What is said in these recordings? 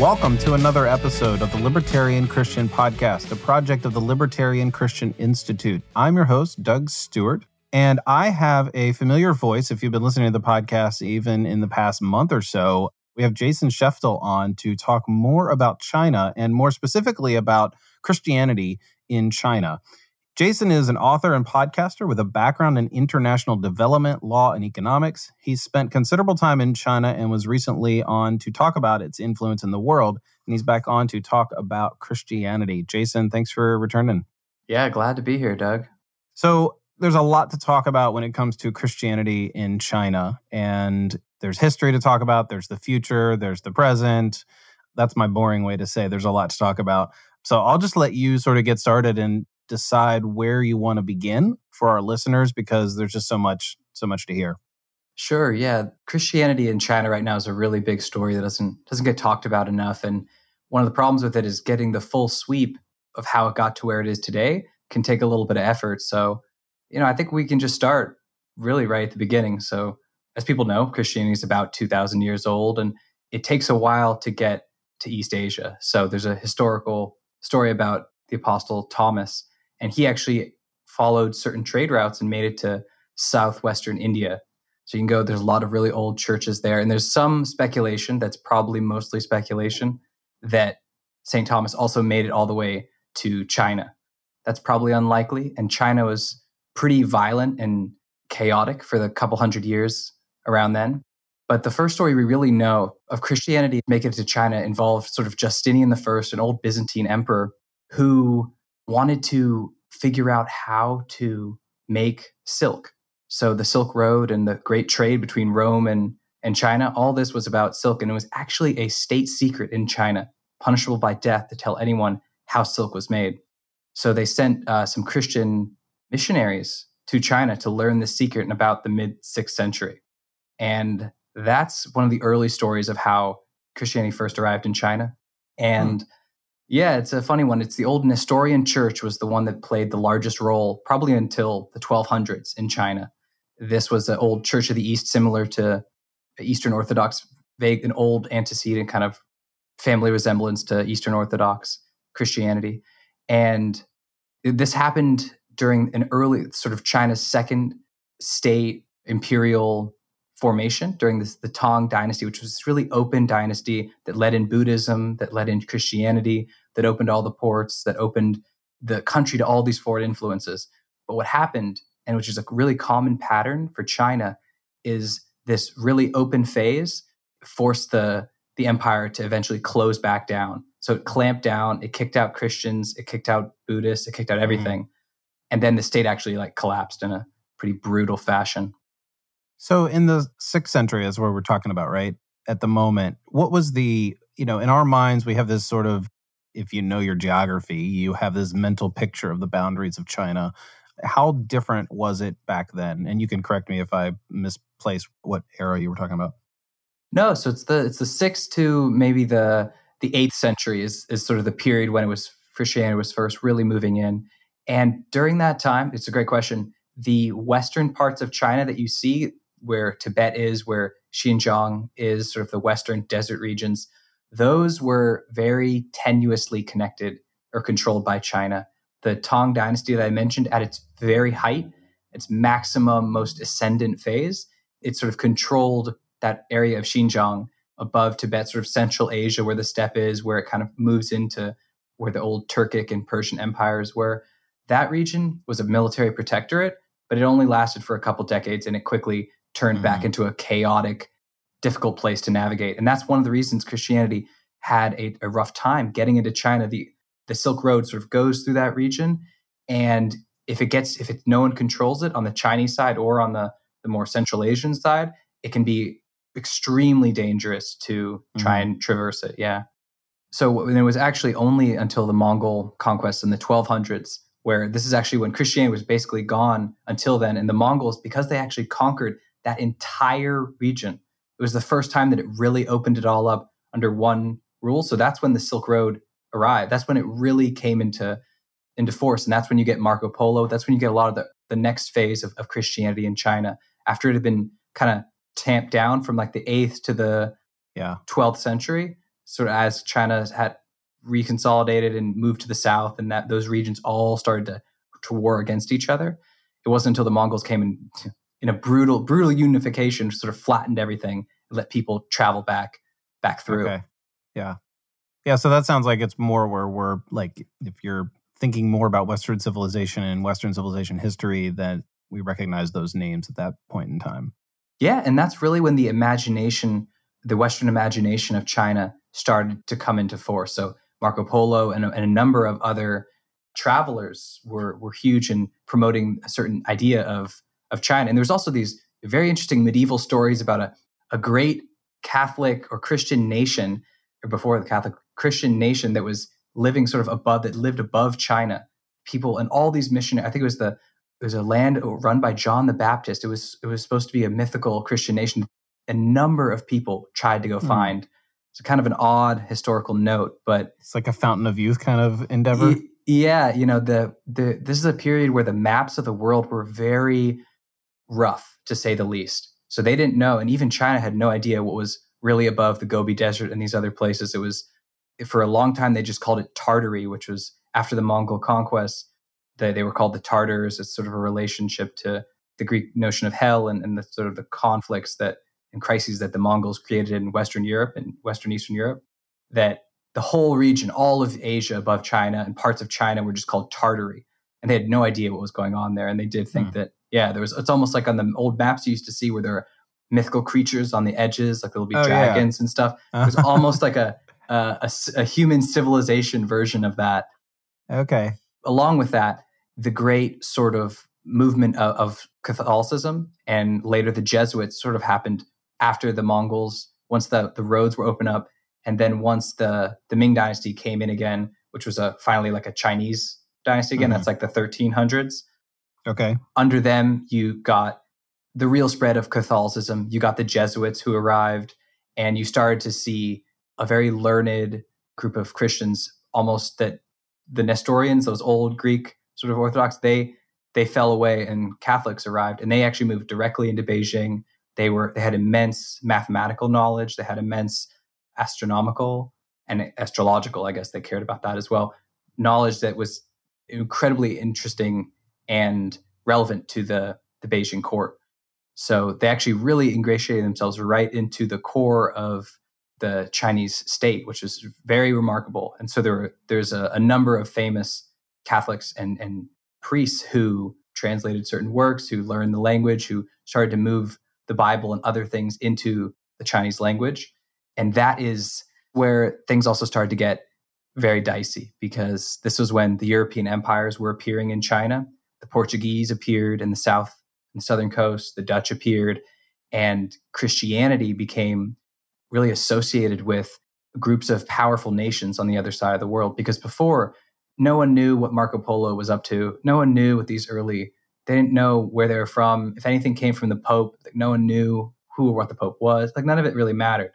Welcome to another episode of the Libertarian Christian Podcast, a project of the Libertarian Christian Institute. I'm your host, Doug Stewart, and I have a familiar voice. If you've been listening to the podcast even in the past month or so, we have Jason Szeftel on to talk more about China and more specifically about Christianity in China. Jason is an author and podcaster with a background in international development, law, and economics. He's spent considerable time in China and was recently on to talk about its influence in the world. And he's back on to talk about Christianity. Jason, thanks for returning. Yeah, glad to be here, Doug. So, there's a lot to talk about when it comes to Christianity in China. And there's history to talk about, there's the future, there's the present. That's my boring way to say there's a lot to talk about. So I'll just let you sort of get started and decide where you want to begin for our listeners because there's just so much so much to hear. Sure, yeah. Christianity in China right now is a really big story that doesn't doesn't get talked about enough and one of the problems with it is getting the full sweep of how it got to where it is today can take a little bit of effort. So, you know, I think we can just start really right at the beginning. So, as people know, Christianity is about 2000 years old and it takes a while to get to East Asia. So, there's a historical story about the apostle Thomas and he actually followed certain trade routes and made it to southwestern India. So you can go, there's a lot of really old churches there. And there's some speculation that's probably mostly speculation that St. Thomas also made it all the way to China. That's probably unlikely. And China was pretty violent and chaotic for the couple hundred years around then. But the first story we really know of Christianity making it to China involved sort of Justinian I, an old Byzantine emperor, who wanted to figure out how to make silk. So the Silk Road and the great trade between Rome and, and China, all this was about silk. And it was actually a state secret in China, punishable by death to tell anyone how silk was made. So they sent uh, some Christian missionaries to China to learn the secret in about the mid sixth century. And that's one of the early stories of how Christianity first arrived in China. And mm. Yeah, it's a funny one. It's the old Nestorian church was the one that played the largest role probably until the 1200s in China. This was an old church of the East, similar to Eastern Orthodox, vague an old antecedent kind of family resemblance to Eastern Orthodox Christianity. And this happened during an early sort of China's second state imperial formation during this, the Tang dynasty, which was this really open dynasty that led in Buddhism, that led in Christianity, that opened all the ports, that opened the country to all these foreign influences. But what happened, and which is a really common pattern for China, is this really open phase forced the the empire to eventually close back down. So it clamped down, it kicked out Christians, it kicked out Buddhists, it kicked out mm-hmm. everything. Mm-hmm. And then the state actually like collapsed in a pretty brutal fashion. So in the 6th century is where we're talking about, right? At the moment, what was the, you know, in our minds we have this sort of if you know your geography, you have this mental picture of the boundaries of China. How different was it back then? And you can correct me if I misplace what era you were talking about. No, so it's the it's the sixth to maybe the the eighth century is is sort of the period when it was Christianity was first really moving in. And during that time, it's a great question. The western parts of China that you see, where Tibet is, where Xinjiang is, sort of the western desert regions, those were very tenuously connected or controlled by China. The Tang dynasty that I mentioned at its very height, its maximum, most ascendant phase, it sort of controlled that area of Xinjiang above Tibet, sort of Central Asia, where the steppe is, where it kind of moves into where the old Turkic and Persian empires were. That region was a military protectorate, but it only lasted for a couple decades and it quickly turned mm-hmm. back into a chaotic difficult place to navigate. And that's one of the reasons Christianity had a, a rough time getting into China. The the Silk Road sort of goes through that region, and if it gets if it, no one controls it on the Chinese side or on the the more Central Asian side, it can be extremely dangerous to try mm-hmm. and traverse it. Yeah. So it was actually only until the Mongol conquest in the 1200s where this is actually when Christianity was basically gone until then. And the Mongols, because they actually conquered that entire region, it was the first time that it really opened it all up under one rule. So that's when the Silk Road arrived. That's when it really came into into force. And that's when you get Marco Polo. That's when you get a lot of the, the next phase of, of Christianity in China after it had been kind of tamped down from like the 8th to the yeah 12th century. Sort of as China had reconsolidated and moved to the south and that those regions all started to, to war against each other. It wasn't until the Mongols came in in a brutal, brutal unification, sort of flattened everything, and let people travel back back through. Okay. Yeah. Yeah. So that sounds like it's more where we're like, if you're thinking more about Western civilization and Western civilization history, that we recognize those names at that point in time. Yeah. And that's really when the imagination, the Western imagination of China started to come into force. So Marco Polo and a, and a number of other travelers were, were huge in promoting a certain idea of, of China. And there's also these very interesting medieval stories about a, a great Catholic or Christian nation, or before the Catholic Christian nation that was living sort of above, that lived above China. People and all these missionaries, I think it was the, it was a land run by John the Baptist. It was, it was supposed to be a mythical Christian nation. A number of people tried to go mm. find. It's kind of an odd historical note, but it's like a fountain of youth kind of endeavor. Y- yeah, you know, the the this is a period where the maps of the world were very rough to say the least. So they didn't know, and even China had no idea what was really above the Gobi Desert and these other places. It was for a long time they just called it Tartary, which was after the Mongol conquest. They, they were called the Tartars. It's sort of a relationship to the Greek notion of hell and, and the sort of the conflicts that and crises that the Mongols created in Western Europe and Western Eastern Europe. That the whole region, all of Asia above China and parts of China were just called Tartary. And they had no idea what was going on there. And they did think mm. that, yeah, there was, it's almost like on the old maps you used to see where there are mythical creatures on the edges, like there'll be oh, dragons yeah. and stuff. It was almost like a, a, a, a human civilization version of that. Okay. Along with that, the great sort of movement of, of Catholicism and later the Jesuits sort of happened after the Mongols, once the, the roads were opened up and then once the the Ming Dynasty came in again, which was a finally like a Chinese dynasty again, mm-hmm. that's like the 1300s. Okay. Under them, you got the real spread of Catholicism. You got the Jesuits who arrived, and you started to see a very learned group of Christians, almost that the Nestorians, those old Greek sort of Orthodox, they they fell away, and Catholics arrived, and they actually moved directly into Beijing. They were they had immense mathematical knowledge. They had immense astronomical and astrological, I guess they cared about that as well. Knowledge that was incredibly interesting and relevant to the, the Beijing court. So they actually really ingratiated themselves right into the core of the Chinese state, which is very remarkable. And so there there's a, a number of famous Catholics and, and priests who translated certain works, who learned the language, who started to move the Bible and other things into the Chinese language. And that is where things also started to get very dicey because this was when the European empires were appearing in China. The Portuguese appeared in the south and the southern coast, the Dutch appeared, and Christianity became really associated with groups of powerful nations on the other side of the world because before no one knew what Marco Polo was up to. No one knew what these early they didn't know where they were from. If anything came from the Pope, like no one knew who or what the Pope was. Like none of it really mattered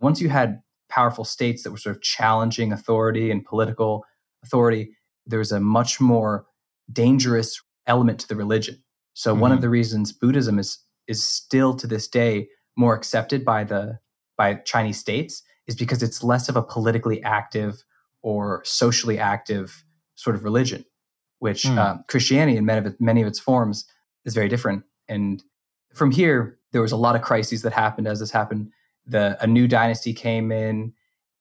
once you had powerful states that were sort of challenging authority and political authority, there was a much more dangerous element to the religion. So mm-hmm. one of mm-hmm. the reasons Buddhism is is still to this day more accepted by the by Chinese states is because it's less of a politically active or socially active sort of religion, which mm. uh, Christianity in many of, it, many of its forms is very different. And from here, there was a lot of crises that happened as this happened the a new dynasty came in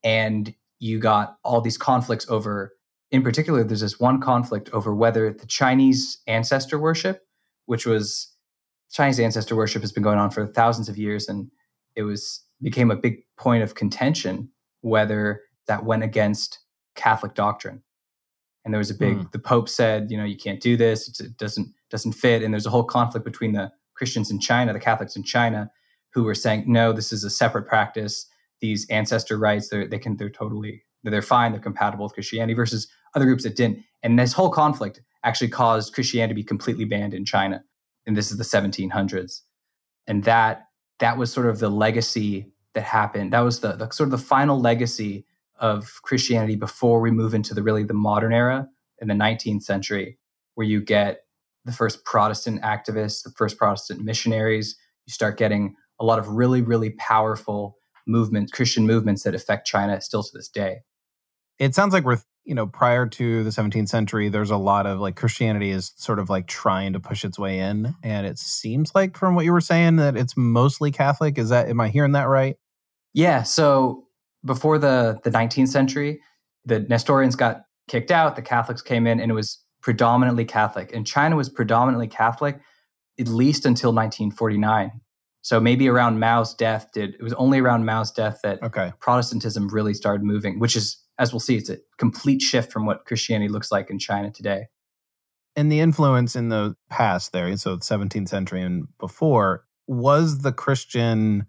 and you got all these conflicts over in particular there's this one conflict over whether the chinese ancestor worship which was chinese ancestor worship has been going on for thousands of years and it was became a big point of contention whether that went against catholic doctrine and there was a big mm. the pope said you know you can't do this it doesn't doesn't fit and there's a whole conflict between the christians in china the catholics in china who were saying, no, this is a separate practice. These ancestor rites, they're, they can, they're totally, they're fine, they're compatible with Christianity versus other groups that didn't. And this whole conflict actually caused Christianity to be completely banned in China. And this is the 1700s. And that that was sort of the legacy that happened. That was the, the sort of the final legacy of Christianity before we move into the really the modern era in the 19th century, where you get the first Protestant activists, the first Protestant missionaries. You start getting a lot of really, really powerful movements, Christian movements that affect China still to this day. It sounds like we're, you know, prior to the 17th century, there's a lot of like Christianity is sort of like trying to push its way in. And it seems like from what you were saying that it's mostly Catholic. Is that, am I hearing that right? Yeah. So before the, the 19th century, the Nestorians got kicked out, the Catholics came in, and it was predominantly Catholic. And China was predominantly Catholic at least until 1949. So maybe around Mao's death did it was only around Mao's death that okay. Protestantism really started moving, which is as we'll see it's a complete shift from what Christianity looks like in China today. And the influence in the past there, so the 17th century and before, was the Christian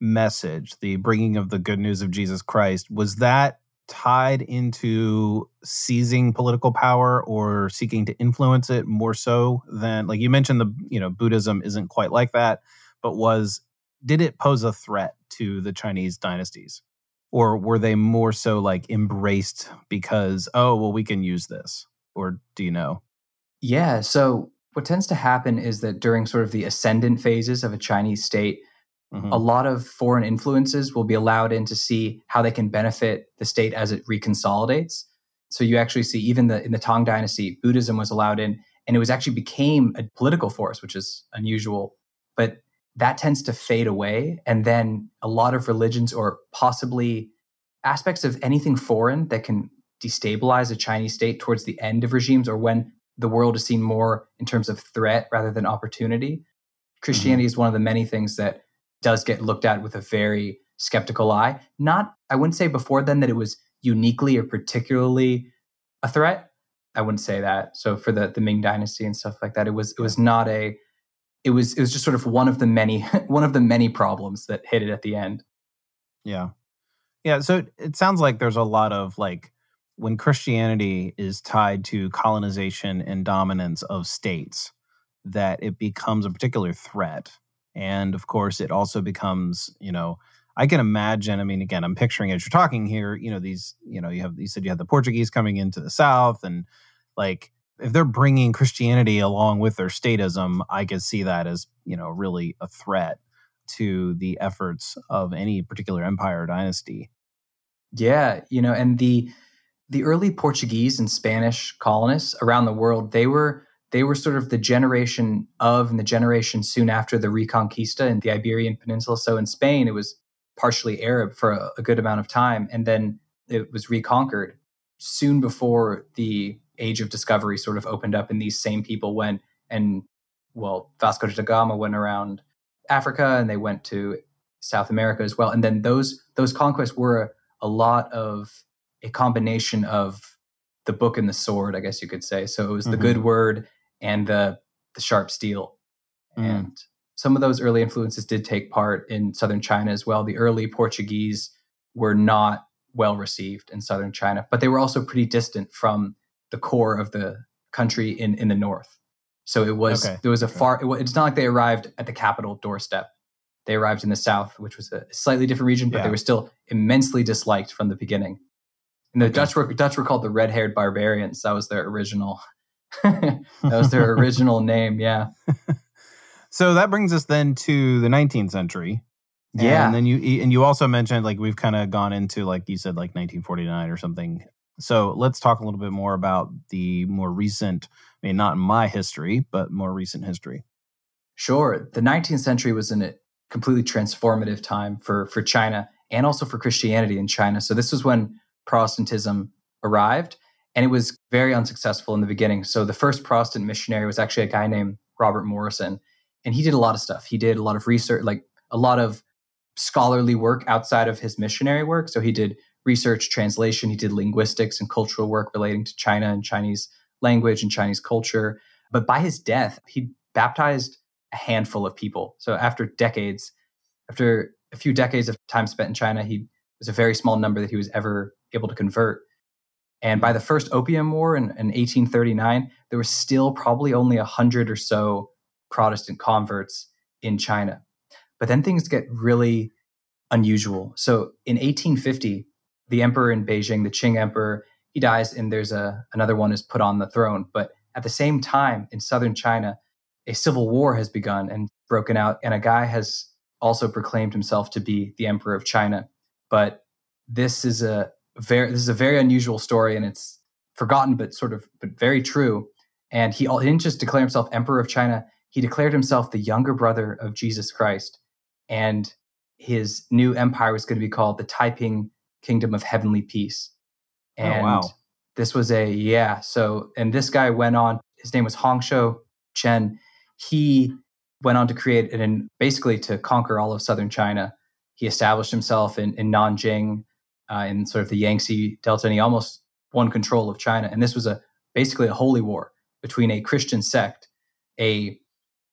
message, the bringing of the good news of Jesus Christ, was that tied into seizing political power or seeking to influence it more so than like you mentioned the you know Buddhism isn't quite like that but was did it pose a threat to the Chinese dynasties or were they more so like embraced because oh well we can use this or do you know yeah so what tends to happen is that during sort of the ascendant phases of a Chinese state Mm-hmm. A lot of foreign influences will be allowed in to see how they can benefit the state as it reconsolidates. So you actually see even the in the Tang dynasty, Buddhism was allowed in, and it was actually became a political force, which is unusual. But that tends to fade away, and then a lot of religions or possibly aspects of anything foreign that can destabilize a Chinese state towards the end of regimes or when the world is seen more in terms of threat rather than opportunity. Christianity mm-hmm. is one of the many things that does get looked at with a very skeptical eye. Not, I wouldn't say before then that it was uniquely or particularly a threat. I wouldn't say that. So for the the Ming Dynasty and stuff like that, it was it was not a it was it was just sort of one of the many one of the many problems that hit it at the end. Yeah. Yeah, so it sounds like there's a lot of like when Christianity is tied to colonization and dominance of states that it becomes a particular threat and of course, it also becomes, you know, I can imagine. I mean, again, I'm picturing as you're talking here, you know, these, you know, you have, you said you had the Portuguese coming into the South, and like if they're bringing Christianity along with their statism, I could see that as, you know, really a threat to the efforts of any particular empire or dynasty. Yeah, you know, and the the early Portuguese and Spanish colonists around the world, they were they were sort of the generation of and the generation soon after the Reconquista in the Iberian Peninsula. So in Spain, it was partially Arab for a, a good amount of time, and then it was reconquered soon before the age of discovery sort of opened up. And these same people went and well, Vasco da Gama went around Africa, and they went to South America as well. And then those those conquests were a, a lot of a combination of the book and the sword, I guess you could say. So it was mm-hmm. the good word and the the sharp steel. Mm. And some of those early influences did take part in southern China as well. The early Portuguese were not well received in southern China, but they were also pretty distant from the core of the country in in the north. So it was okay. there was a okay. far. It, it's not like they arrived at the capital doorstep. They arrived in the south, which was a slightly different region, but yeah. they were still immensely disliked from the beginning. And the okay. Dutch were Dutch were called the red-haired barbarians. That was their original that was their original name. Yeah. so that brings us then to the 19th century. Yeah. And then you and you also mentioned like we've kind of gone into like you said like 1949 or something. So let's talk a little bit more about the more recent, I mean not my history, but more recent history. Sure. The 19th century was a completely transformative time for for China and also for Christianity in China. So this was when Protestantism arrived and it was very unsuccessful in the beginning. So the first Protestant missionary was actually a guy named Robert Morrison, and he did a lot of stuff. He did a lot of research, like a lot of scholarly work outside of his missionary work. So he did research, translation, he did linguistics and cultural work relating to China and Chinese language and Chinese culture. But by his death, he baptized a handful of people. So after decades, after a few decades of time spent in China, he was a very small number that he was ever able to convert. And by the first Opium War in, in 1839, there were still probably only 100 or so Protestant converts in China. But then things get really unusual. So in 1850, the emperor in Beijing, the Qing emperor, he dies and there's a another one is put on the throne. But at the same time in southern China, a civil war has begun and broken out and a guy has also proclaimed himself to be the emperor of China. But this is a very this is a very unusual story and it's forgotten but sort of but very true. And he, he didn't just declare himself emperor of China, he declared himself the younger brother of Jesus Christ. And his new empire was going to be called the Taiping Kingdom of Heavenly Peace. Oh, And wow. this was a, yeah. So, and this guy went on, his name was Hong Xiuquan. He went on to create and basically to conquer all of southern China. He established himself in, in Nanjing, uh, in sort of the Yangtze Delta, and he almost won control of China. And this was a basically a holy war between a Christian sect, a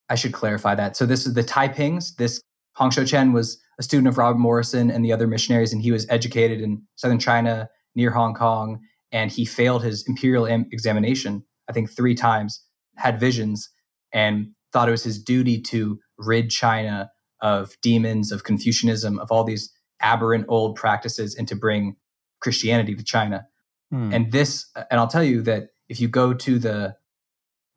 I should clarify that. So this is the Taipings. This Hong Xiuquan was a student of Robert Morrison and the other missionaries, and he was educated in southern China near Hong Kong. And he failed his imperial examination, I think, three times. Had visions and thought it was his duty to rid China of demons, of Confucianism, of all these aberrant old practices, and to bring Christianity to China. Hmm. And this, and I'll tell you that if you go to the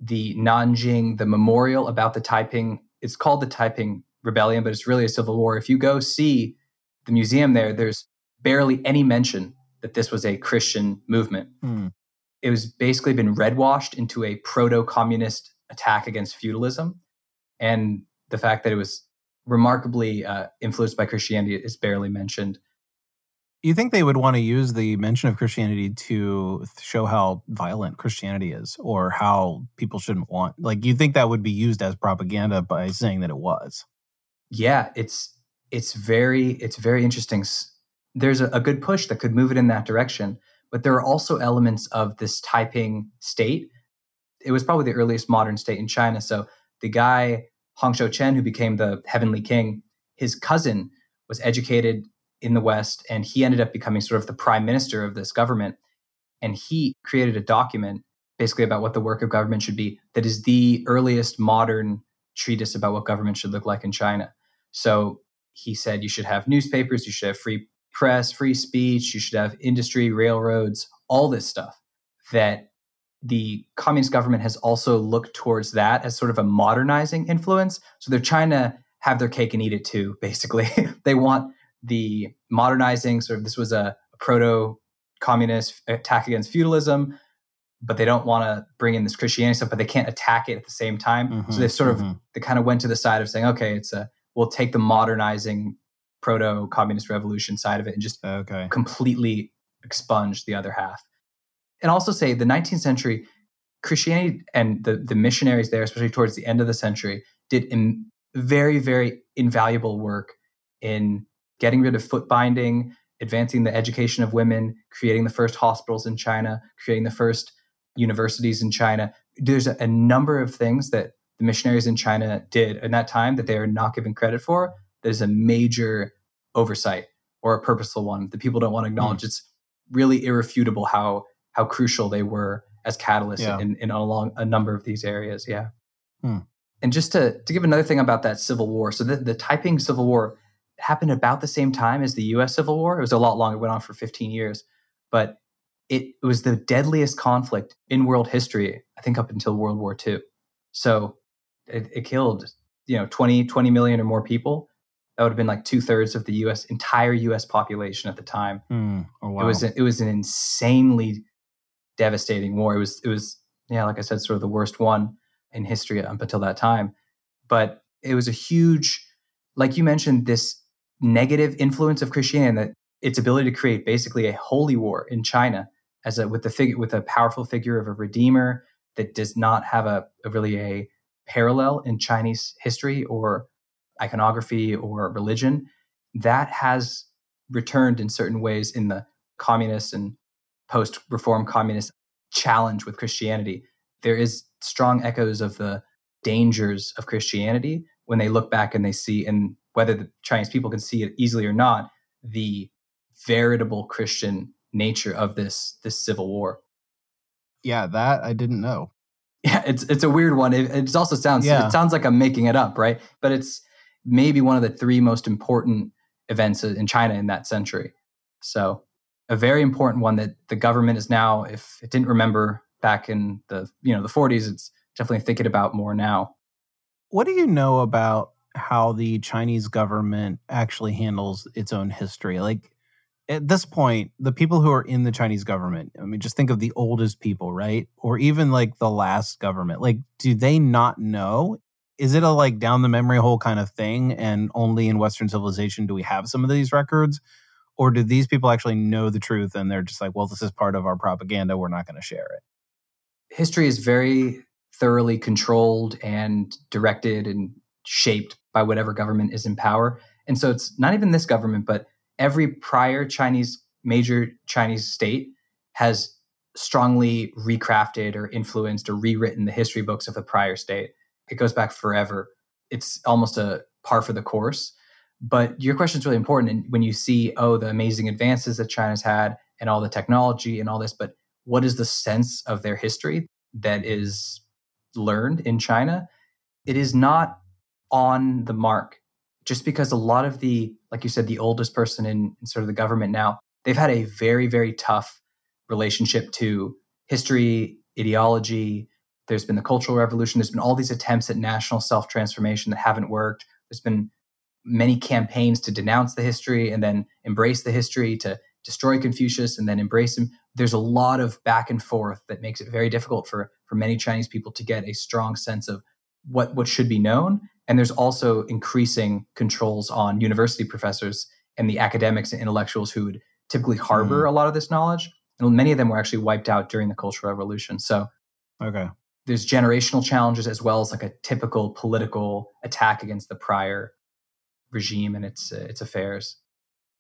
the Nanjing, the memorial about the Taiping, it's called the Taiping Rebellion, but it's really a civil war. If you go see the museum there, there's barely any mention that this was a Christian movement. Hmm. It was basically been redwashed into a proto-communist attack against feudalism, and the fact that it was remarkably uh, influenced by Christianity is barely mentioned. you think they would want to use the mention of Christianity to show how violent Christianity is or how people shouldn't want? Like, you think that would be used as propaganda by saying that it was? Yeah it's it's very it's very interesting there's a, a good push that could move it in that direction but there are also elements of this taiping state. It was probably the earliest modern state in china so the guy hong xiuquan who became the heavenly king his cousin was educated in the west and he ended up becoming sort of the prime minister of this government and he created a document basically about what the work of government should be that is the earliest modern treatise about what government should look like in china so he said you should have newspapers, you should have free press, free speech, you should have industry, railroads, all this stuff. That the communist government has also looked towards that as sort of a modernizing influence. So they're trying to have their cake and eat it too, basically. they want the modernizing, sort of, this was a proto communist attack against feudalism, but they don't want to bring in this Christianity stuff, but they can't attack it at the same time. Mhm, So they've sort of mhm. they kind of went to the side of saying, okay, it's a we'll take the modernizing proto communist revolution side of it and just Okay. completely expunge the other half. And also say the 19th century Christianity and the the missionaries there, especially towards the end of the century, did Im- very very invaluable work in getting rid of foot binding, advancing the education of women, creating the first hospitals in China, creating the first universities in China. There's a, a number of things that the missionaries in China did in that time that they are not given credit for. There's a major oversight or a purposeful one that people don't want to acknowledge. It's really irrefutable how how crucial they were as catalysts Yeah. in, in along a number of these areas. Yeah. Hmm. And just to, to give another thing about that Civil War. So the, the Taiping Civil War happened about the same time as the US Civil War. It was a lot longer, it went on for 15 years. But it, it was the deadliest conflict in world history, I think up until World War II. So it, it killed, you know, 20, 20 million or more people. That would have been like two thirds of the US entire US population at the time. Hmm. Oh, wow. It was it was an insanely devastating war. It was it was yeah, like I said, sort of the worst one in history up until that time. But it was a huge, like you mentioned, this negative influence of Christianity that its ability to create basically a holy war in China as a with the figure with a powerful figure of a redeemer that does not have a, a really a parallel in Chinese history or iconography or religion. That has returned in certain ways in the communist and post reform communist challenge with Christianity. There is strong echoes of the dangers of Christianity when they look back and they see, and whether the Chinese people can see it easily or not, the veritable Christian nature of this this civil war. Yeah, that I didn't know. Yeah, it's it's a weird one. It, it also sounds Yeah. it sounds like I'm making it up, right? But it's maybe one of the three most important events in China in that century. So a very important one that the government is now, if it didn't remember back in the you know the 40s, it's definitely thinking about more now. What do you know about how the Chinese government actually handles its own history? Like at this point, the people who are in the Chinese government, I mean, just think of the oldest people, right? Or even like the last government. Like, do they not know? Is it a like down the memory hole kind of thing? And only in Western civilization do we have some of these records? Or do these people actually know the truth and they're just like, well, this is part of our propaganda. We're not going to share it? history is very thoroughly controlled and directed and shaped by whatever government is in power. And so it's not even this government, but every prior Chinese major Chinese state has strongly recrafted or influenced or rewritten the history books of the prior state. It goes back forever. It's almost a par for the course. But your question is really important. And when you see, oh, the amazing advances that China's had and all the technology and all this, but what is the sense of their history that is learned in China? It is not on the mark. Just because a lot of the, like you said, the oldest person in, in sort of the government now, they've had a very, very tough relationship to history, ideology. There's been the Cultural Revolution. There's been all these attempts at national self transformation that haven't worked. There's been many campaigns to denounce the history and then embrace the history, to destroy Confucius and then embrace him. There's a lot of back and forth that makes it very difficult for, for many Chinese people to get a strong sense of what, what should be known. And there's also increasing controls on university professors and the academics and intellectuals who would typically harbor a lot of this knowledge. And many of them were actually wiped out during the Cultural Revolution. So Okay. there's generational challenges as well as like a typical political attack against the prior regime and its uh, its affairs.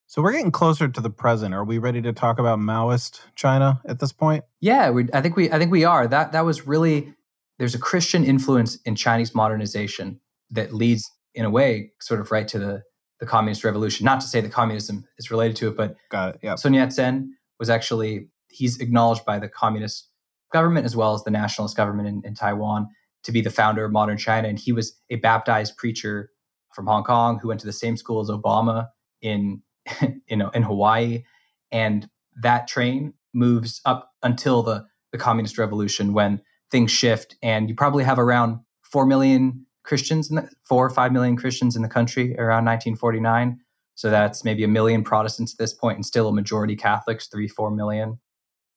So we're getting closer to the present. Are we ready to talk about Maoist China at this point? Yeah, we, I think we I think we are. That that was really there's a Christian influence in Chinese modernization that leads in a way sort of right to the the communist revolution. Not to say that communism is related to it, but Got it. Yeah. Sun Yat-sen was actually he's acknowledged by the communist government as well as the nationalist government in, in Taiwan to be the founder of modern China, and he was a baptized preacher from Hong Kong who went to the same school as Obama in you know in Hawaii, and that train moves up until the the communist revolution when things shift, and you probably have around four million Christians, in the, four or five million Christians in the country around 1949. So that's maybe a million Protestants at this point, and still a majority Catholics, three four million.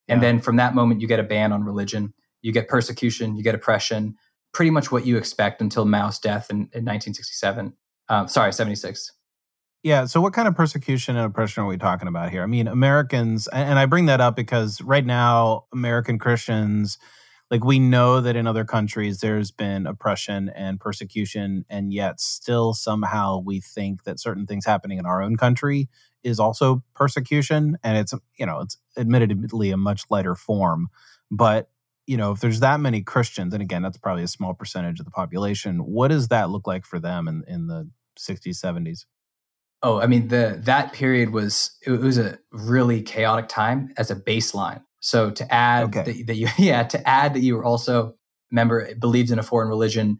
And Yeah. then from that moment, you get a ban on religion, you get persecution, you get oppression, pretty much what you expect until Mao's death in, in 1967. Um, sorry, 76. Yeah. So, what kind of persecution and oppression are we talking about here? I mean, Americans, and I bring that up because right now, American Christians, like we know that in other countries there's been oppression and persecution, and yet still somehow we think that certain things happening in our own country is also persecution. And it's, you know, it's admittedly a much lighter form. But, you know, if there's that many Christians, and again, that's probably a small percentage of the population, what does that look like for them in, in the 60s, 70s? Oh, I mean, the that period was it was a really chaotic time as a baseline. So to add Okay. that, that you yeah to add that you were also member believed in a foreign religion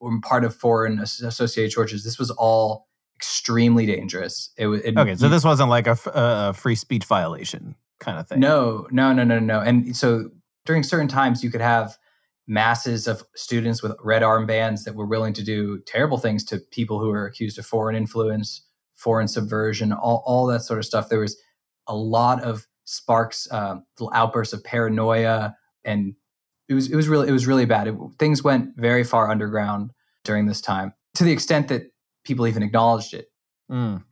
or part of foreign associated churches. This was all extremely dangerous. It was it, Okay, so you- this wasn't like a free speech violation kind of thing. No, no, no, no, no. And so during certain times, you could have masses of students with red armbands that were willing to do terrible things to people who were accused of foreign influence, foreign subversion, all, all that sort of stuff. There was a lot of sparks, uh, little outbursts of paranoia, and it was it was really it was really bad. It, things went very far underground during this time, to the extent that people even acknowledged it Mm.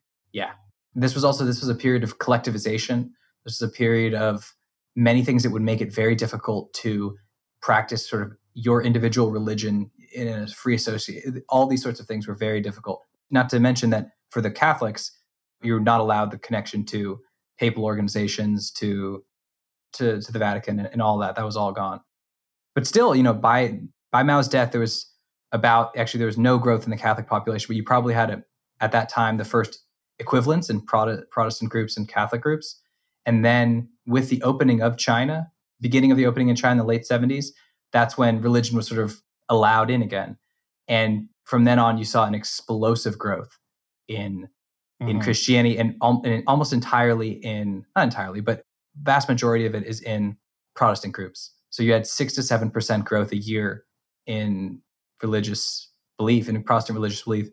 this was also this was a period of collectivization this was a period of many things that would make it very difficult to practice sort of your individual religion in a free associate all these sorts of things were very difficult not to mention that for the catholics you're not allowed the connection to papal organizations to to, to the vatican and, and all that that was all gone but still you know by by mao's death there was about actually there was no growth in the catholic population but you probably had a, at that time the first equivalents in Prote- Protestant groups and Catholic groups. And then with the opening of China, beginning of the opening in China in the late 70s, that's when religion was sort of allowed in again. And from then on, you saw an explosive growth in mm-hmm. in Christianity and, and almost entirely in not entirely, but vast majority of it is in Protestant groups. So you had six to seven percent growth a year in religious belief, in Protestant religious belief,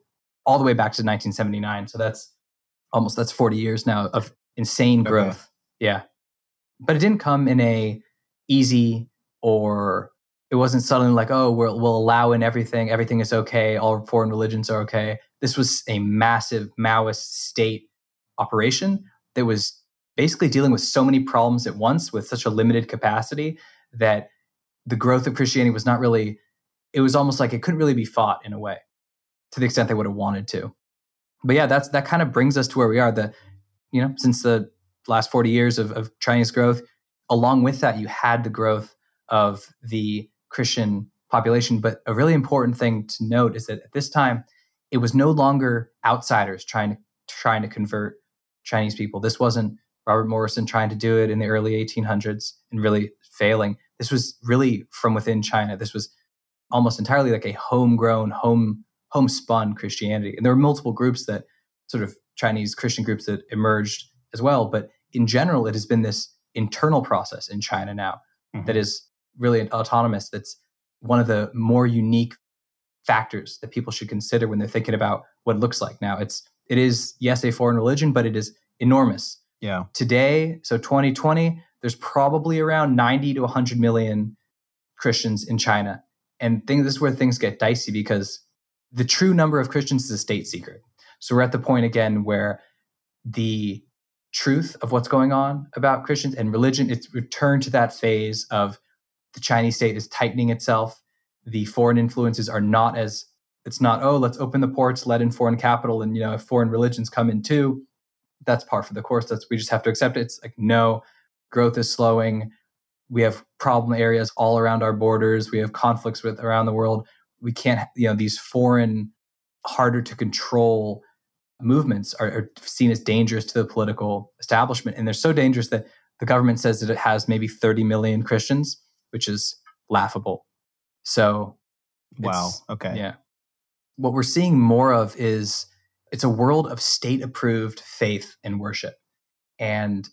all the way back to 1979. So that's almost that's 40 years now of insane growth. Okay. Yeah. But it didn't come in a easy or it wasn't suddenly like, oh, we'll, we'll allow in everything. Everything is okay. All foreign religions are okay. This was a massive Maoist state operation that was basically dealing with so many problems at once with such a limited capacity that the growth of Christianity was not really, it was almost like it couldn't really be fought in a way to the extent they would have wanted to. But yeah, that's that kind of brings us to where we are. The you know, since the last 40 years of, of Chinese growth, along with that, you had the growth of the Christian population. But a really important thing to note is that at this time, it was no longer outsiders trying to trying to convert Chinese people. This wasn't Robert Morrison trying to do it in the early 1800s and really failing. This was really from within China. This was almost entirely like a homegrown, home homespun Christianity. And there were multiple groups that sort of Chinese Christian groups that emerged as well. But in general, it has been this internal process in China now mm-hmm. that is really autonomous. That's one of the more unique factors that people should consider when they're thinking about what it looks like now. It's it is yes a foreign religion, but it is enormous. Yeah. Today, so 2020, there's probably around 90 to 100 million Christians in China. And things, this is where things get dicey because the true number of Christians is a state secret. So we're at the point again where the truth of what's going on about Christians and religion, it's returned to that phase of the Chinese state is tightening itself. The foreign influences are not as it's not, oh, let's open the ports, let in foreign capital, and you know, if foreign religions come in too, that's par for the course. That's we just have to accept it. It's like no, growth is slowing. We have problem areas all around our borders. We have conflicts with around the world we can't you know these foreign harder to control movements are, are, seen as dangerous to the political establishment and they're so dangerous that the government says that it has maybe 30 million christians which is laughable. So wow okay. Yeah. What we're seeing more of is it's a world of state approved faith and worship. And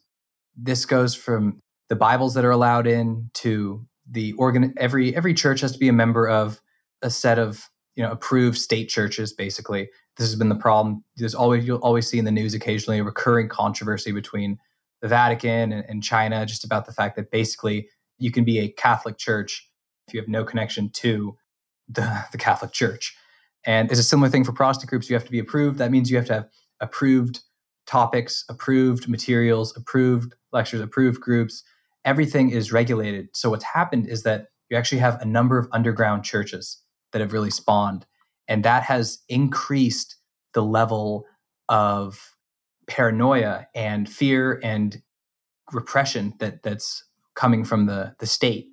this goes from the bibles that are allowed in to the organ every every church has to be a member of a set of you know approved state churches basically. This has been the problem there's always you'll always see in the news occasionally a recurring controversy between the vatican and, and china just about the fact that basically you can be a catholic church if you have no connection to the, the catholic church. And it's a similar thing for protestant groups. You have to be approved. That means you have to have approved topics approved materials approved lectures approved groups. Everything is regulated. So what's happened is that you actually have a number of underground churches that have really spawned. And that has increased the level of paranoia and fear and repression that that's coming from the the state.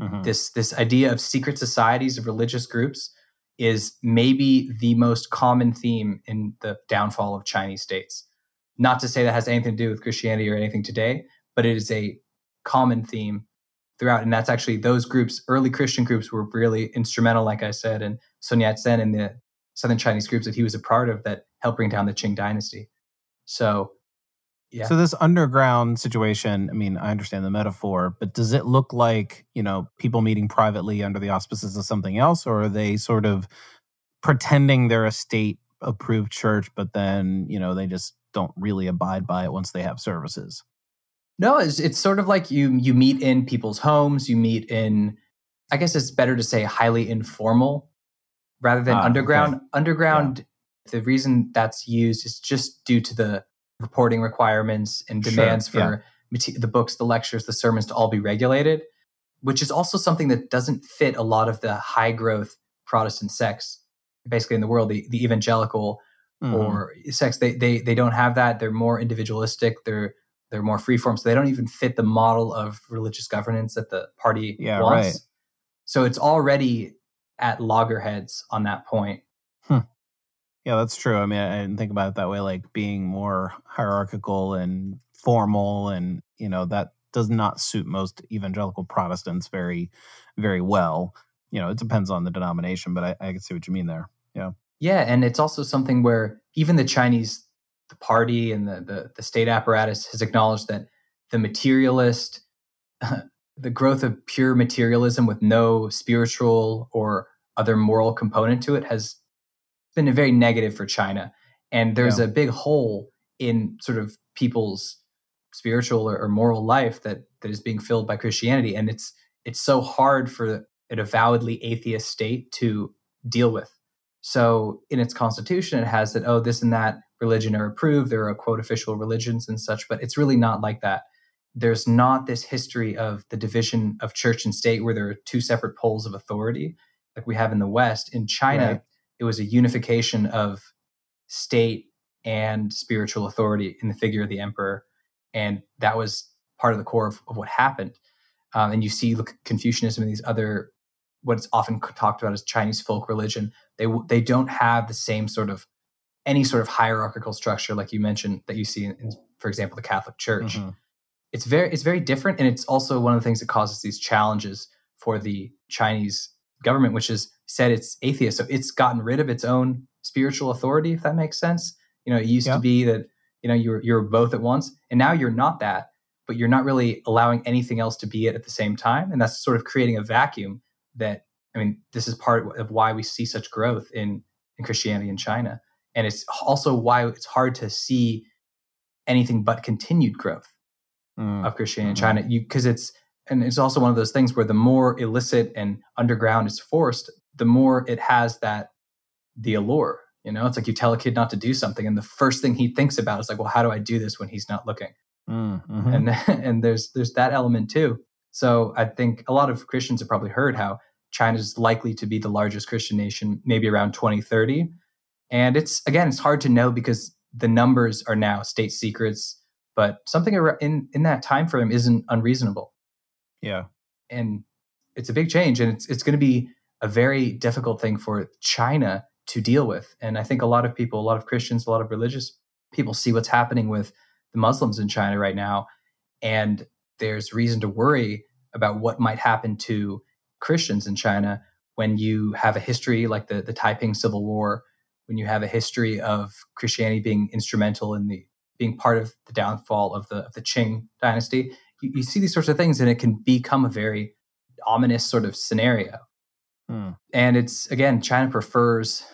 Mm-hmm. This this idea of secret societies of religious groups is maybe the most common theme in the downfall of Chinese states. Not to say that has anything to do with Christianity or anything today, but it is a common theme throughout. And that's actually those groups, early Christian groups, were really instrumental, like I said, and Sun Yat sen and the Southern Chinese groups that he was a part of that helped bring down the Qing dynasty. So, yeah. So this underground situation, I mean, I understand the metaphor, but does it look like, you know, people meeting privately under the auspices of something else, or are they sort of pretending they're a state approved church, but then, you know, they just don't really abide by it once they have services? No, it's it's sort of like you you meet in people's homes, you meet in I guess it's better to say highly informal rather than ah, underground. Okay. Underground yeah. the reason that's used is just due to the reporting requirements and demands sure, for yeah. the books, the lectures, the sermons to all be regulated, which is also something that doesn't fit a lot of the high growth Protestant sects basically in the world, the, the evangelical mm-hmm. or sects, they, they, they don't have that. They're more individualistic. They're, they're more freeform, so they don't even fit the model of religious governance that the party yeah, wants. Right. So it's already at loggerheads on that point. Yeah, that's true. I mean, I didn't think about it that way, like being more hierarchical and formal and you know that does not suit most evangelical Protestants very very well. You know, it depends on the denomination, but I, I can see what you mean there. Yeah. Yeah, and it's also something where even the Chinese the party and the, the, the state apparatus has acknowledged that the materialist, the growth of pure materialism with no spiritual or other moral component to it has been very negative for China. And there's yeah. a big hole in sort of people's spiritual or, or, moral life that that is being filled by Christianity. And it's it's so hard for an avowedly atheist state to deal with. So in its constitution, it has that, oh, this and that religion are approved. There are quote official religions and such, but it's really not like that. There's not this history of the division of church and state where there are two separate poles of authority like we have in the West. In China, right. It was a unification of state and spiritual authority in the figure of the emperor. And that was part of the core of, of what happened. Um, and you see look, Confucianism and these other, what's often talked about as Chinese folk religion. They they don't have the same sort of any sort of hierarchical structure like you mentioned that you see in, in for example, the Catholic Church. Mm-hmm. It's very it's very different, and it's also one of the things that causes these challenges for the Chinese government, which has said it's atheist. So it's gotten rid of its own spiritual authority, if that makes sense. You know, it used yeah. to be that you know you're you're both at once, and now you're not that, but you're not really allowing anything else to be it at the same time, and that's sort of creating a vacuum. That I mean, this is part of why we see such growth in in Christianity in China, and it's also why it's hard to see anything but continued growth mm. of Christianity mm-hmm. in China. You because it's and it's also one of those things where the more illicit and underground is forced, the more it has that the allure. You know, it's like you tell a kid not to do something, and the first thing he thinks about is like, well, how do I do this when he's not looking? Mm-hmm. And and there's there's that element too. So I think a lot of Christians have probably heard how China is likely to be the largest Christian nation, maybe around 2030. And it's again, it's hard to know because the numbers are now state secrets. But something in in that time frame isn't unreasonable. Yeah. And it's a big change and it's it's going to be a very difficult thing for China to deal with. And I think a lot of people, a lot of Christians, a lot of religious people see what's happening with the Muslims in China right now and there's reason to worry about what might happen to Christians in China when you have a history like the the Taiping Civil War, when you have a history of Christianity being instrumental in the being part of the downfall of the of the Qing dynasty, you, you see these sorts of things and it can become a very ominous sort of scenario. Hmm. And it's again, China prefers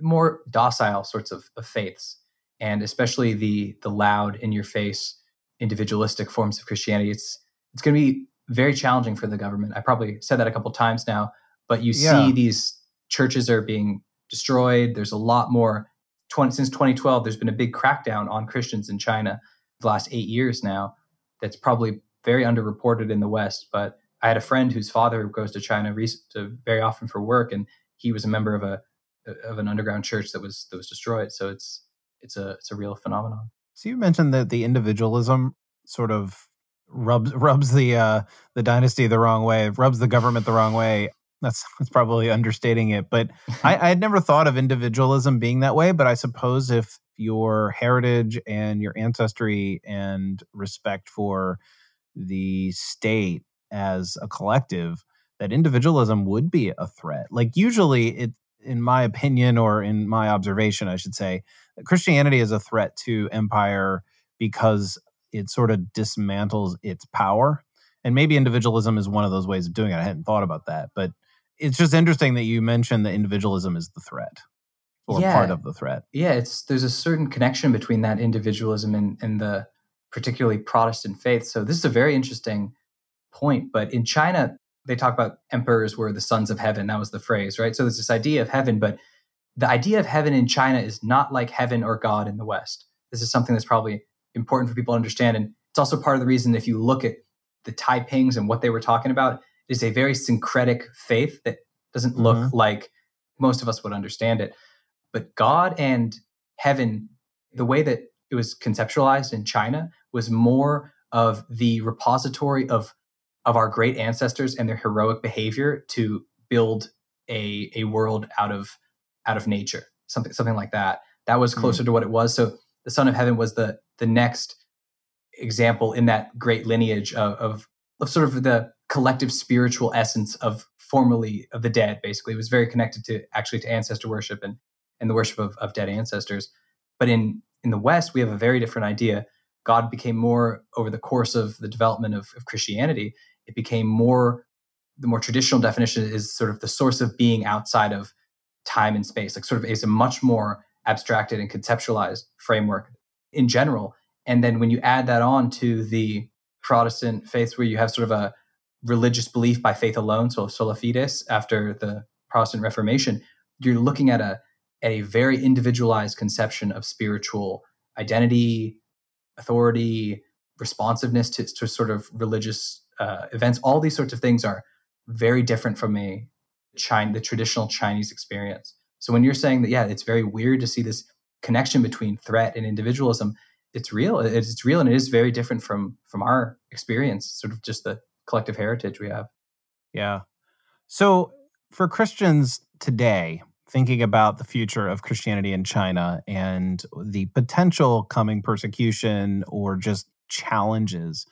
more docile sorts of, of faiths, and especially the the loud, in your face, individualistic forms of Christianity. It's it's going to be very challenging for the government. I probably said that a couple times now, but you yeah. see these churches are being destroyed. There's a lot more. 20, since 2012, there's been a big crackdown on Christians in China the last eight years now, that's probably very underreported in the West. But I had a friend whose father goes to China to very often for work, and he was a member of a of an underground church that was that was destroyed. So it's it's a it's a real phenomenon. So you mentioned that the individualism sort of rubs rubs the uh, the dynasty the wrong way, rubs the government the wrong way. That's that's probably understating it, but I, I had never thought of individualism being that way. But I suppose if your heritage and your ancestry and respect for the state as a collective that individualism would be a threat like usually it in my opinion or in my observation i should say christianity is a threat to empire because it sort of dismantles its power and maybe individualism is one of those ways of doing it i hadn't thought about that but it's just interesting that you mentioned that individualism is the threat or yeah. part of the threat. Yeah, it's there's a certain connection between that individualism and, and the particularly Protestant faith. So this is a very interesting point. But in China, they talk about emperors were the sons of heaven. That was the phrase, right? So there's this idea of heaven, but the idea of heaven in China is not like heaven or God in the West. This is something that's probably important for people to understand. And it's also part of the reason if you look at the Taipings and what they were talking about, is a very syncretic faith that doesn't look mm-hmm. like most of us would understand it. But God and heaven, the way that it was conceptualized in China was more of the repository of of our great ancestors and their heroic behavior to build a a world out of out of nature something something like that that was hmm. closer mm. to what it was so the son of heaven was the the next example in that great lineage of, of, of sort of the collective spiritual essence of formerly of the dead. Basically, it was very connected to actually to ancestor worship and and the worship of, of dead ancestors. But in in the West, we have a very different idea. God became more over the course of the development of, of Christianity. It became more the more traditional definition is sort of the source of being outside of time and space, like sort of is a much more abstracted and conceptualized framework in general. And then when you add that on to the Protestant faiths, where you have sort of a religious belief by faith alone, so sola fides, after the Protestant Reformation, you're looking at a a very individualized conception of spiritual identity, authority, responsiveness to, to sort of religious uh, events. All these sorts of things are very different from a China, the traditional Chinese experience. So when you're saying that, yeah, it's very weird to see this connection between threat and individualism, it's real. It's real, and it is very different from from our experience. Sort of just the collective heritage we have. Yeah. So for Christians today, thinking about the future of Christianity in China and the potential coming persecution or just challenges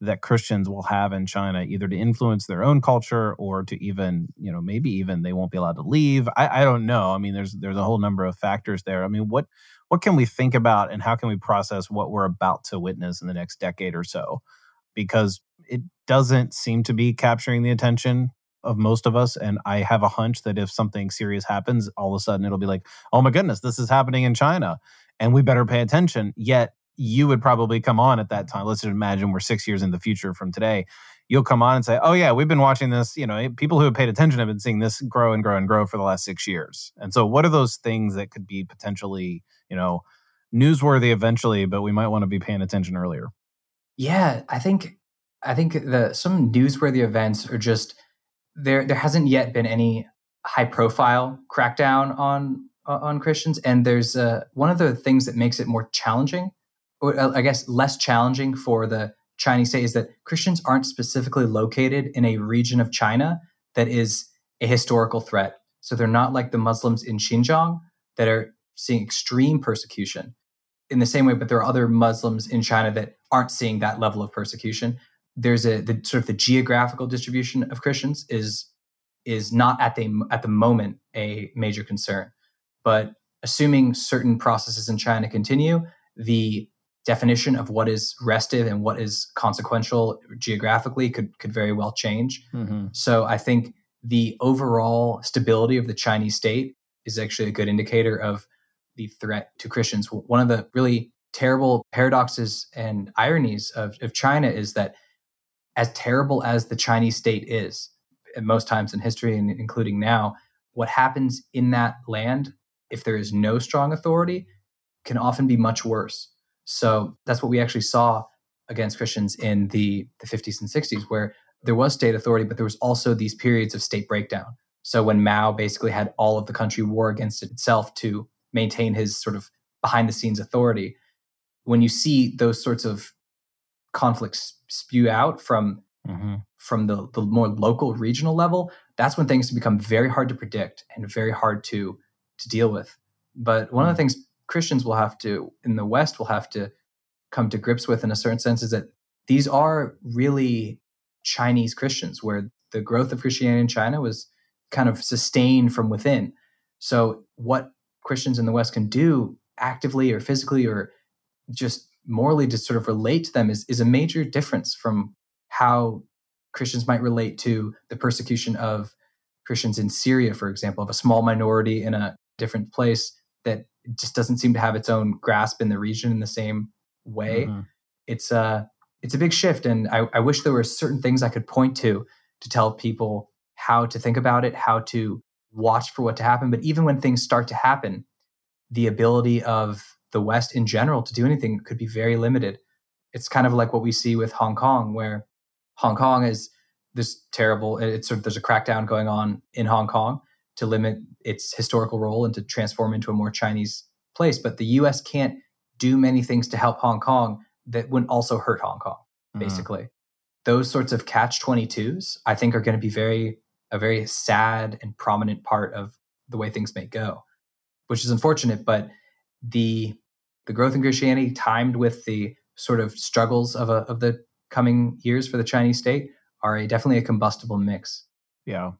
that Christians will have in China, either to influence their own culture or to even, you know, maybe even they won't be allowed to leave. I, I don't know. I mean, there's there's a whole number of factors there. I mean, what what can we think about and how can we process what we're about to witness in the next decade or so? Because it doesn't seem to be capturing the attention of most of us. And I have a hunch that if something serious happens, all of a sudden it'll be like, oh my goodness, this is happening in China and we better pay attention. Yet you would probably come on at that time. Let's just imagine we're six years in the future from today. You'll come on and say, oh yeah, we've been watching this. You know, eh, people who have paid attention have been seeing this grow and grow and grow for the last six years. And so, what are those things that could be potentially, you know, newsworthy eventually, but we might want to be paying attention earlier? Yeah, I think I think the some newsworthy events are just there there hasn't yet been any high profile crackdown on uh, on Christians, and there's uh, one of the things that makes it more challenging, or uh, I guess less challenging for the Chinese state, is that Christians aren't specifically located in a region of China that is a historical threat. So they're not like the Muslims in Xinjiang that are seeing extreme persecution in the same way, but there are other Muslims in China that aren't seeing that level of persecution there's a the sort of the geographical distribution of Christians is is not at the at the moment a major concern, but assuming certain processes in China continue, the definition of what is restive and what is consequential geographically could could very well change. Mm-hmm. So I think the overall stability of the Chinese state is actually a good indicator of the threat to Christians. One of the really terrible paradoxes and ironies of, of China is that as terrible as the Chinese state is, at most times in history and including now, what happens in that land, if there is no strong authority, can often be much worse. So that's what we actually saw against Christians in the, the 50s and 60s, where there was state authority, but there was also these periods of state breakdown. So when Mao basically had all of the country war against itself to maintain his sort of behind the scenes authority, when you see those sorts of conflicts spew out from mm-hmm. from the, the more local regional level that's when things become very hard to predict and very hard to to deal with but one mm-hmm. of the mm. things christians will have to in the west will have to come to grips with in a certain sense is that these are really chinese christians where the growth of christianity in china was kind of sustained from within so what christians in the west can do actively or physically or just morally to sort of relate to them is, is a major difference from how Christians might relate to the persecution of Christians in Syria, for example, of a small minority in a different place that just doesn't seem to have its own grasp in the region in the same way. Mm-hmm. It's a it's a big shift, and I, I wish there were certain things I could point to to tell people how to think about it, how to watch for what to happen. But even when things start to happen, the ability of the West in general to do anything could be very limited. It's kind of like what we see with Hong Kong, where Hong Kong is this terrible. It's sort of there's a crackdown going on in Hong Kong to limit its historical role and to transform into a more Chinese place. But the U.S. can't do many things to help Hong Kong that wouldn't also hurt Hong Kong. Mm-hmm. Basically, mm. those sorts of catch twenty twos, I think, are going to be very a very sad and prominent part of the way things may go, which is unfortunate. But the the growth in Christianity timed with the sort of struggles of, a, of the coming years for the Chinese state are a, definitely a combustible mix. Yeah.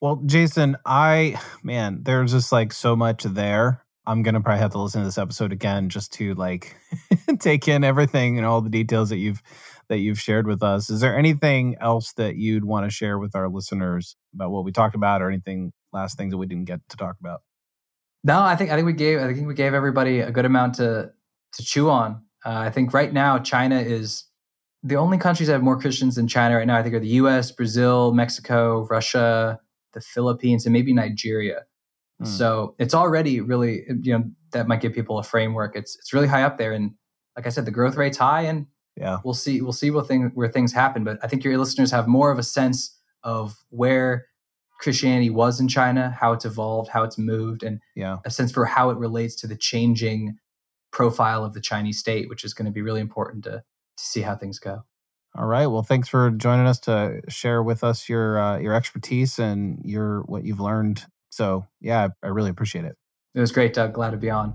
Well, Jason, I, man, there's just like so much there. I'm to probably have to listen to this episode again just to like take in everything and all the details that you've that you've shared with us. Is there anything else that you'd want to share with our listeners about what we talked about or anything last things that we didn't get to talk about? No, I think I think we gave I think we gave everybody a good amount to to chew on. Uh, I think right now China is the only countries that have more Christians than China right now. I think are the U.S., Brazil, Mexico, Russia, the Philippines, and maybe Nigeria. Hmm. So it's already really you know that might give people a framework. It's it's really high up there, and like I said, the growth rate's high, and yeah, we'll see we'll see what thing where things happen. But I think your listeners have more of a sense of where Christianity was in China, how it's evolved, how it's moved, and yeah. a sense for how it relates to the changing profile of the Chinese state, which is going to be really important to to see how things go. All right. Well, thanks for joining us to share with us your uh, your expertise and your what you've learned. So, yeah, I really appreciate it. It was great, Doug. Glad to be on.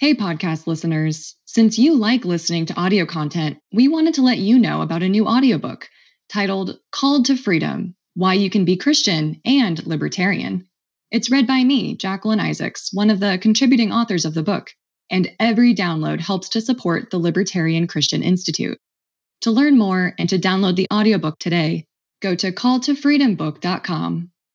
Hey, podcast listeners. Since you like listening to audio content, we wanted to let you know about a new audiobook titled Called to Freedom Why You Can Be Christian and Libertarian. It's read by me, Jacqueline Isaacs, one of the contributing authors of the book, and every download helps to support the Libertarian Christian Institute. To learn more and to download the audiobook today, go to calltofreedombook.com